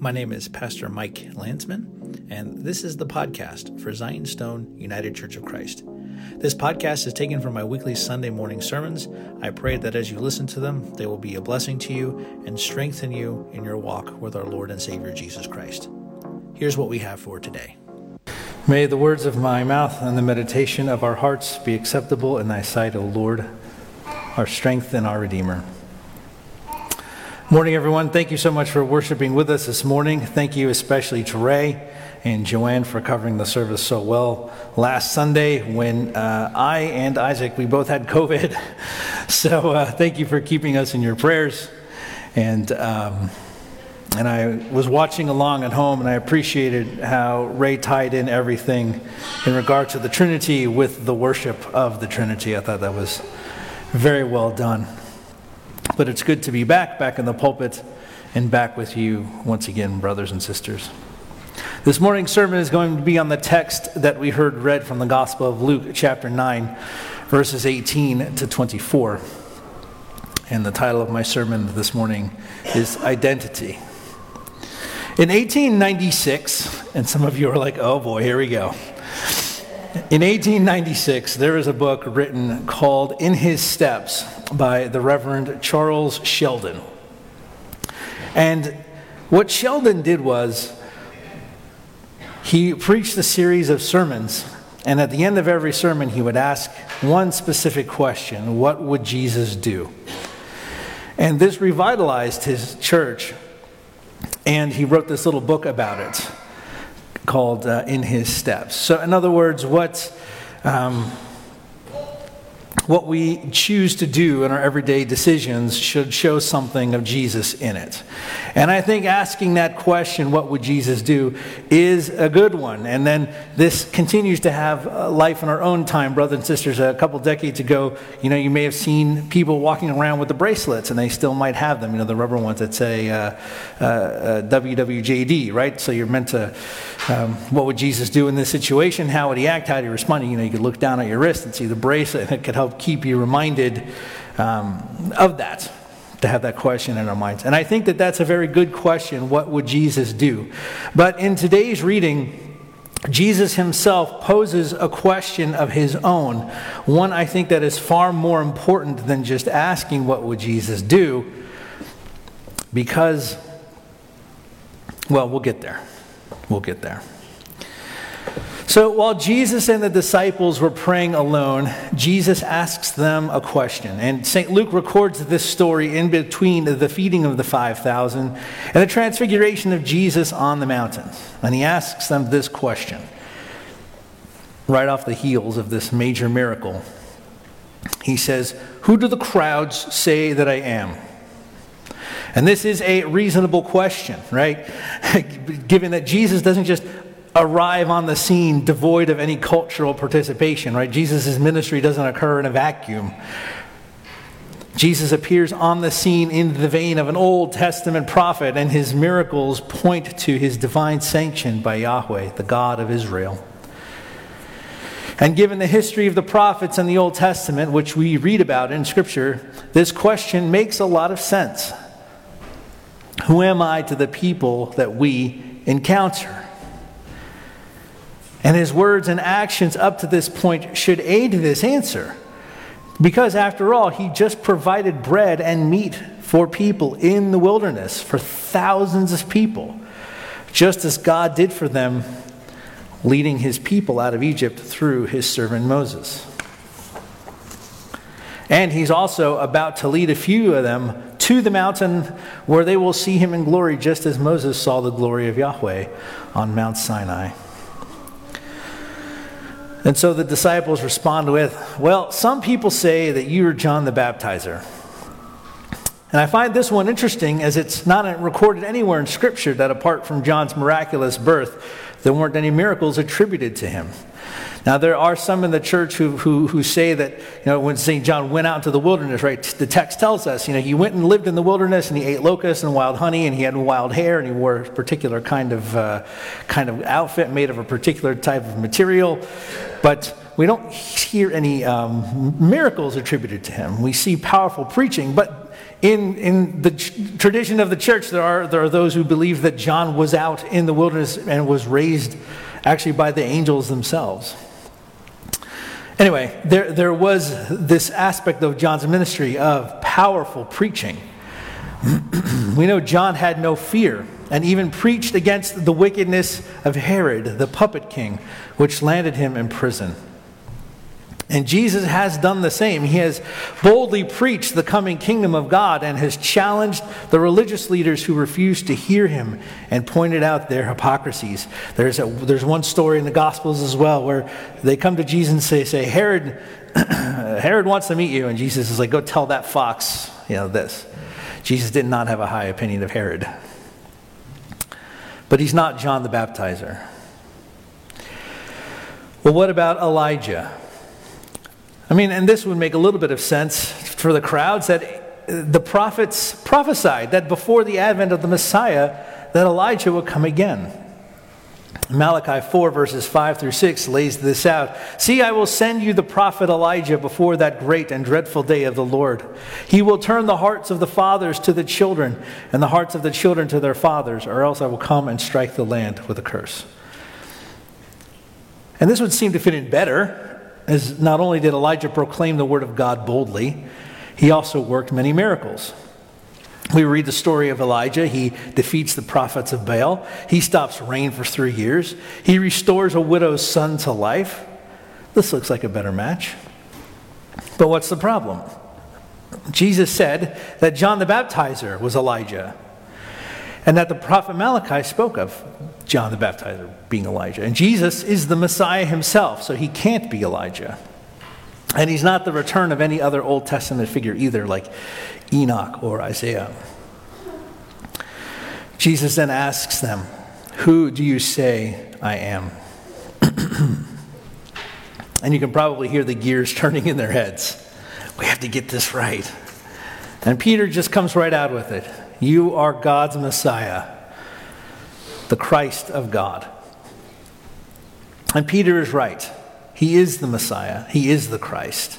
My name is Pastor Mike Landsman, and this is the podcast for Zion Stone United Church of Christ. This podcast is taken from my weekly Sunday morning sermons. I pray that as you listen to them, they will be a blessing to you and strengthen you in your walk with our Lord and Savior Jesus Christ. Here's what we have for today. May the words of my mouth and the meditation of our hearts be acceptable in thy sight, O Lord, our strength and our Redeemer. Morning, everyone. Thank you so much for worshiping with us this morning. Thank you especially to Ray and Joanne for covering the service so well last Sunday when uh, I and Isaac, we both had COVID. So uh, thank you for keeping us in your prayers. And, um, and I was watching along at home and I appreciated how Ray tied in everything in regard to the Trinity with the worship of the Trinity. I thought that was very well done. But it's good to be back, back in the pulpit, and back with you once again, brothers and sisters. This morning's sermon is going to be on the text that we heard read from the Gospel of Luke, chapter 9, verses 18 to 24. And the title of my sermon this morning is Identity. In 1896, and some of you are like, oh boy, here we go. In 1896, there was a book written called In His Steps by the Reverend Charles Sheldon. And what Sheldon did was he preached a series of sermons, and at the end of every sermon, he would ask one specific question What would Jesus do? And this revitalized his church, and he wrote this little book about it called uh, In His Steps. So, in other words, what. Um, what we choose to do in our everyday decisions should show something of Jesus in it. And I think asking that question, what would Jesus do, is a good one. And then this continues to have life in our own time, brothers and sisters. A couple decades ago, you know, you may have seen people walking around with the bracelets, and they still might have them, you know, the rubber ones that say uh, uh, uh, WWJD, right? So you're meant to, um, what would Jesus do in this situation? How would he act? How would he respond? You know, you could look down at your wrist and see the bracelet, it could help keep you reminded um, of that, to have that question in our minds. And I think that that's a very good question. What would Jesus do? But in today's reading, Jesus himself poses a question of his own, one I think that is far more important than just asking, What would Jesus do? Because, well, we'll get there. We'll get there. So while Jesus and the disciples were praying alone, Jesus asks them a question. And St. Luke records this story in between the feeding of the 5,000 and the transfiguration of Jesus on the mountain. And he asks them this question right off the heels of this major miracle. He says, Who do the crowds say that I am? And this is a reasonable question, right? Given that Jesus doesn't just arrive on the scene devoid of any cultural participation, right? Jesus' ministry doesn't occur in a vacuum. Jesus appears on the scene in the vein of an Old Testament prophet, and his miracles point to his divine sanction by Yahweh, the God of Israel. And given the history of the prophets in the Old Testament, which we read about in Scripture, this question makes a lot of sense. Who am I to the people that we encounter? And his words and actions up to this point should aid this answer. Because after all, he just provided bread and meat for people in the wilderness, for thousands of people, just as God did for them, leading his people out of Egypt through his servant Moses. And he's also about to lead a few of them to the mountain where they will see him in glory, just as Moses saw the glory of Yahweh on Mount Sinai. And so the disciples respond with, Well, some people say that you are John the Baptizer. And I find this one interesting as it's not recorded anywhere in Scripture that apart from John's miraculous birth, there weren't any miracles attributed to him. Now, there are some in the church who, who, who say that, you know, when St. John went out into the wilderness, right, the text tells us, you know, he went and lived in the wilderness and he ate locusts and wild honey and he had wild hair and he wore a particular kind of, uh, kind of outfit made of a particular type of material. But we don't hear any um, miracles attributed to him. We see powerful preaching, but in, in the ch- tradition of the church, there are, there are those who believe that John was out in the wilderness and was raised actually by the angels themselves. Anyway, there, there was this aspect of John's ministry of powerful preaching. we know John had no fear and even preached against the wickedness of Herod, the puppet king, which landed him in prison. And Jesus has done the same. He has boldly preached the coming kingdom of God and has challenged the religious leaders who refused to hear him and pointed out their hypocrisies. There's, a, there's one story in the Gospels as well where they come to Jesus and say, say Herod, Herod wants to meet you. And Jesus is like, go tell that fox, you know, this. Jesus did not have a high opinion of Herod. But he's not John the Baptizer. Well, what about Elijah? I mean, and this would make a little bit of sense for the crowds that the prophets prophesied that before the advent of the Messiah, that Elijah would come again. Malachi 4, verses 5 through 6 lays this out. See, I will send you the prophet Elijah before that great and dreadful day of the Lord. He will turn the hearts of the fathers to the children, and the hearts of the children to their fathers, or else I will come and strike the land with a curse. And this would seem to fit in better as not only did Elijah proclaim the word of God boldly, he also worked many miracles. We read the story of Elijah. He defeats the prophets of Baal. He stops rain for three years. He restores a widow's son to life. This looks like a better match. But what's the problem? Jesus said that John the Baptizer was Elijah and that the prophet Malachi spoke of John the Baptizer being Elijah. And Jesus is the Messiah himself, so he can't be Elijah. And he's not the return of any other Old Testament figure either, like Enoch or Isaiah. Jesus then asks them, Who do you say I am? and you can probably hear the gears turning in their heads. We have to get this right. And Peter just comes right out with it. You are God's Messiah, the Christ of God. And Peter is right. He is the Messiah, he is the Christ.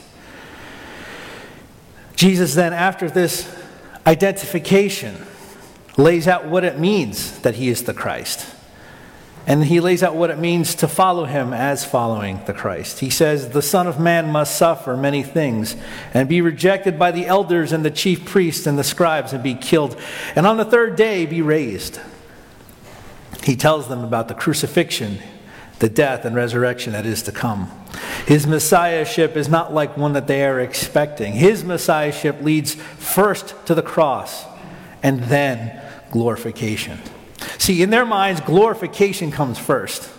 Jesus then, after this identification, lays out what it means that he is the Christ. And he lays out what it means to follow him as following the Christ. He says, The Son of Man must suffer many things and be rejected by the elders and the chief priests and the scribes and be killed, and on the third day be raised. He tells them about the crucifixion, the death, and resurrection that is to come. His messiahship is not like one that they are expecting. His messiahship leads first to the cross and then glorification. See, in their minds, glorification comes first.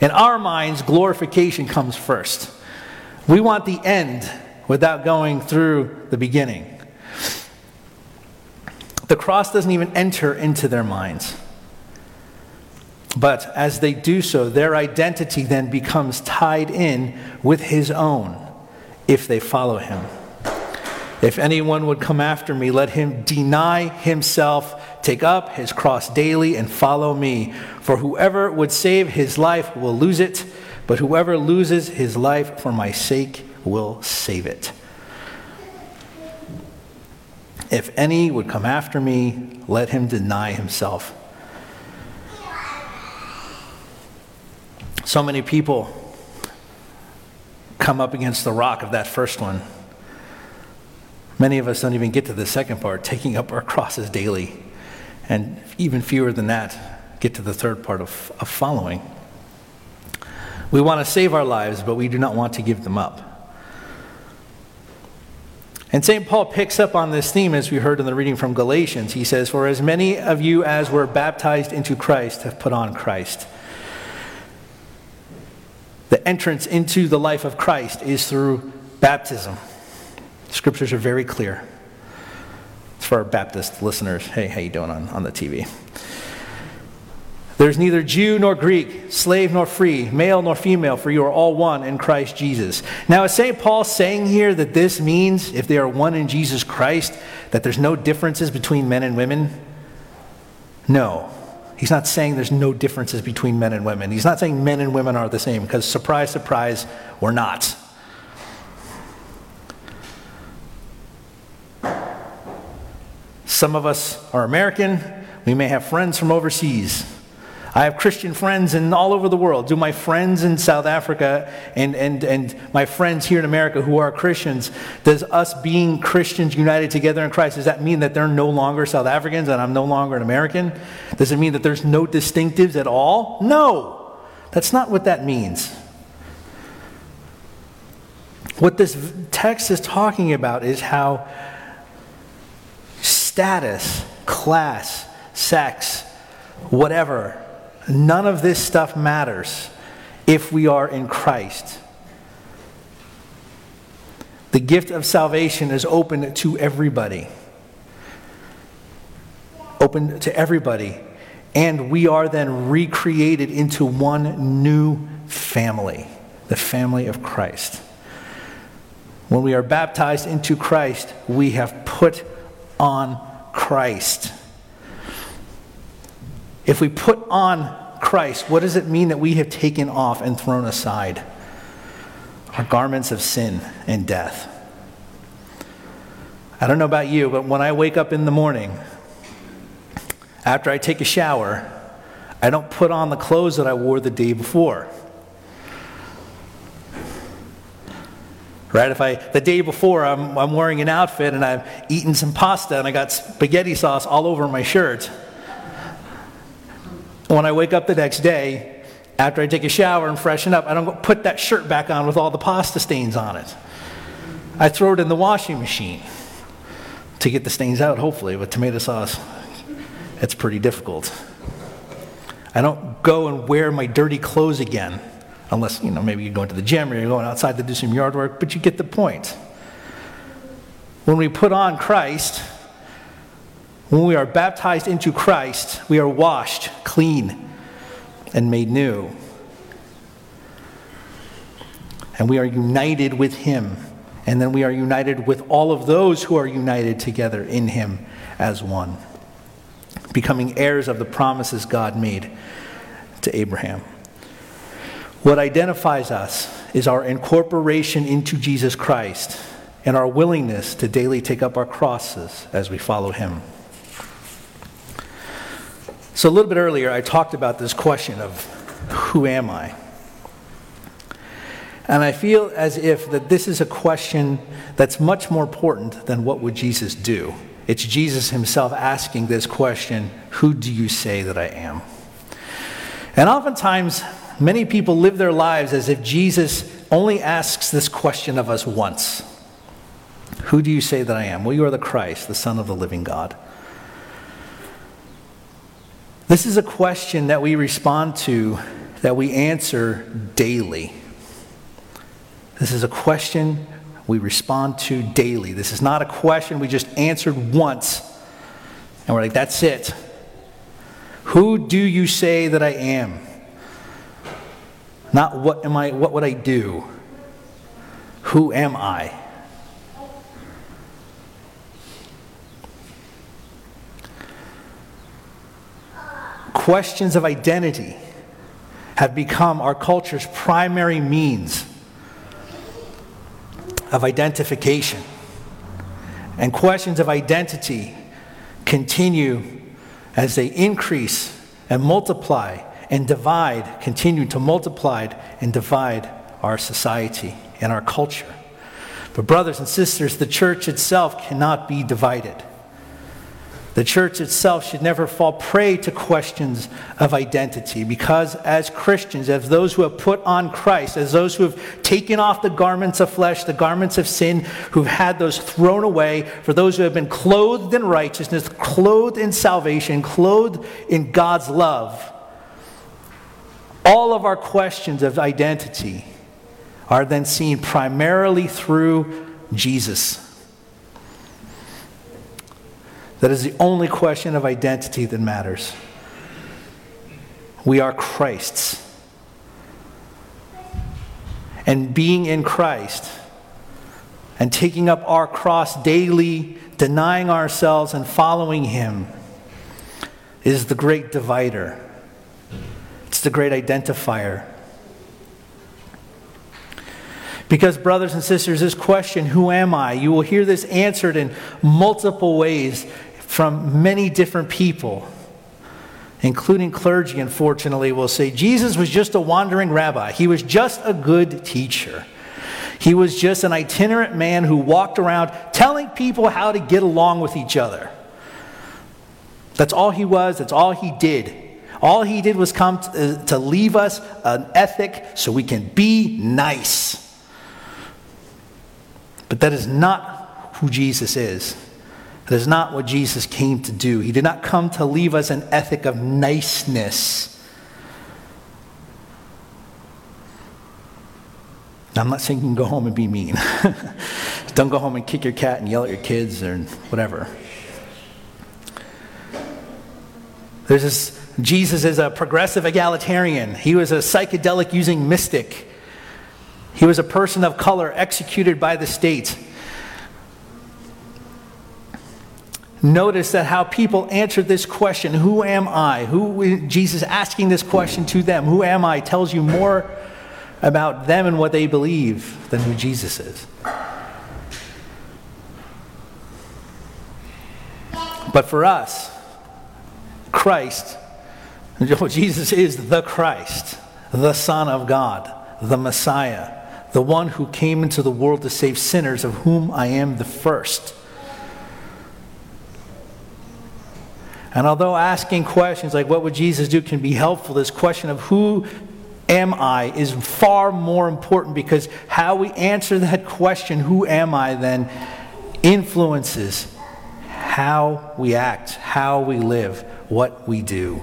In our minds, glorification comes first. We want the end without going through the beginning. The cross doesn't even enter into their minds. But as they do so, their identity then becomes tied in with his own if they follow him. If anyone would come after me, let him deny himself, take up his cross daily, and follow me. For whoever would save his life will lose it, but whoever loses his life for my sake will save it. If any would come after me, let him deny himself. So many people come up against the rock of that first one. Many of us don't even get to the second part, taking up our crosses daily. And even fewer than that get to the third part of, of following. We want to save our lives, but we do not want to give them up. And St. Paul picks up on this theme as we heard in the reading from Galatians. He says, For as many of you as were baptized into Christ have put on Christ. The entrance into the life of Christ is through baptism. Scriptures are very clear. It's for our Baptist listeners. Hey, how you doing on, on the TV? There's neither Jew nor Greek, slave nor free, male nor female, for you are all one in Christ Jesus. Now, is St. Paul saying here that this means, if they are one in Jesus Christ, that there's no differences between men and women? No. He's not saying there's no differences between men and women. He's not saying men and women are the same, because surprise, surprise, we're not. Some of us are American. We may have friends from overseas. I have Christian friends in all over the world. Do my friends in South Africa and, and, and my friends here in America who are Christians, does us being Christians united together in Christ, does that mean that they're no longer South Africans and I'm no longer an American? Does it mean that there's no distinctives at all? No. That's not what that means. What this text is talking about is how status, class, sex, whatever, None of this stuff matters if we are in Christ. The gift of salvation is open to everybody. Open to everybody. And we are then recreated into one new family, the family of Christ. When we are baptized into Christ, we have put on Christ. If we put on Christ, what does it mean that we have taken off and thrown aside? Our garments of sin and death. I don't know about you, but when I wake up in the morning, after I take a shower, I don't put on the clothes that I wore the day before. Right? If I, the day before, I'm, I'm wearing an outfit and I've eaten some pasta and I got spaghetti sauce all over my shirt when I wake up the next day, after I take a shower and freshen up, I don't put that shirt back on with all the pasta stains on it. I throw it in the washing machine to get the stains out, hopefully. With tomato sauce, it's pretty difficult. I don't go and wear my dirty clothes again, unless, you know, maybe you're going to the gym or you're going outside to do some yard work, but you get the point. When we put on Christ, when we are baptized into Christ, we are washed clean and made new. And we are united with Him. And then we are united with all of those who are united together in Him as one, becoming heirs of the promises God made to Abraham. What identifies us is our incorporation into Jesus Christ and our willingness to daily take up our crosses as we follow Him. So, a little bit earlier, I talked about this question of who am I? And I feel as if that this is a question that's much more important than what would Jesus do. It's Jesus himself asking this question, who do you say that I am? And oftentimes, many people live their lives as if Jesus only asks this question of us once. Who do you say that I am? Well, you are the Christ, the Son of the living God. This is a question that we respond to, that we answer daily. This is a question we respond to daily. This is not a question we just answered once and we're like, that's it. Who do you say that I am? Not what am I, what would I do? Who am I? Questions of identity have become our culture's primary means of identification. And questions of identity continue as they increase and multiply and divide, continue to multiply and divide our society and our culture. But, brothers and sisters, the church itself cannot be divided. The church itself should never fall prey to questions of identity because, as Christians, as those who have put on Christ, as those who have taken off the garments of flesh, the garments of sin, who've had those thrown away, for those who have been clothed in righteousness, clothed in salvation, clothed in God's love, all of our questions of identity are then seen primarily through Jesus. That is the only question of identity that matters. We are Christ's. And being in Christ and taking up our cross daily, denying ourselves and following Him is the great divider. It's the great identifier. Because, brothers and sisters, this question, who am I? You will hear this answered in multiple ways from many different people, including clergy, unfortunately, will say Jesus was just a wandering rabbi. He was just a good teacher. He was just an itinerant man who walked around telling people how to get along with each other. That's all he was, that's all he did. All he did was come to, uh, to leave us an ethic so we can be nice. But that is not who Jesus is. That is not what Jesus came to do. He did not come to leave us an ethic of niceness. Now, I'm not saying you can go home and be mean. Don't go home and kick your cat and yell at your kids or whatever. There's this Jesus is a progressive egalitarian. He was a psychedelic using mystic. He was a person of color executed by the state. Notice that how people answered this question, who am I? Who Jesus asking this question to them, who am I, tells you more about them and what they believe than who Jesus is. But for us, Christ, oh, Jesus is the Christ, the Son of God, the Messiah, the one who came into the world to save sinners, of whom I am the first. And although asking questions like what would Jesus do can be helpful, this question of who am I is far more important because how we answer that question, who am I, then influences how we act, how we live, what we do.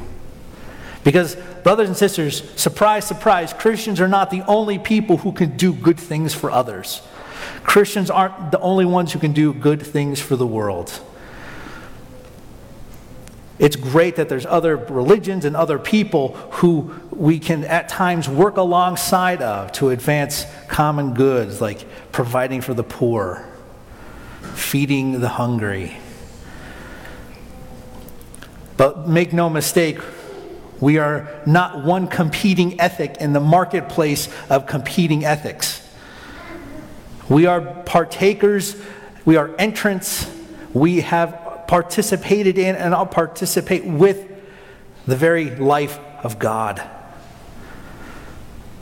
Because, brothers and sisters, surprise, surprise, Christians are not the only people who can do good things for others. Christians aren't the only ones who can do good things for the world. It's great that there's other religions and other people who we can at times work alongside of to advance common goods like providing for the poor, feeding the hungry. But make no mistake, we are not one competing ethic in the marketplace of competing ethics. We are partakers, we are entrants, we have participated in and I'll participate with the very life of God.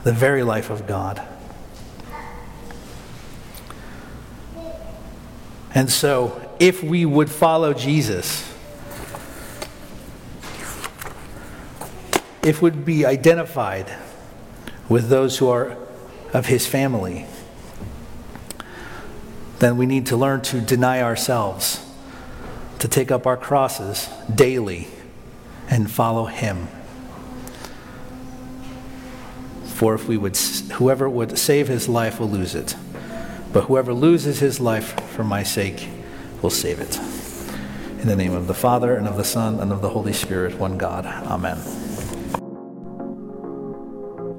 The very life of God. And so, if we would follow Jesus, if we'd be identified with those who are of his family, then we need to learn to deny ourselves to take up our crosses daily and follow him. For if we would, whoever would save his life will lose it, but whoever loses his life for my sake will save it. In the name of the Father, and of the Son, and of the Holy Spirit, one God. Amen.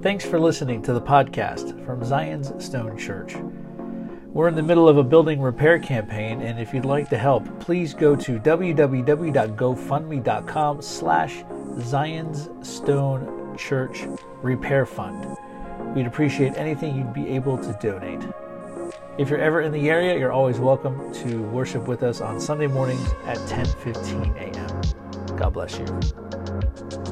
Thanks for listening to the podcast from Zion's Stone Church. We're in the middle of a building repair campaign, and if you'd like to help, please go to www.gofundme.com slash Zion's Stone Church Repair Fund. We'd appreciate anything you'd be able to donate. If you're ever in the area, you're always welcome to worship with us on Sunday mornings at 10:15 a.m. God bless you.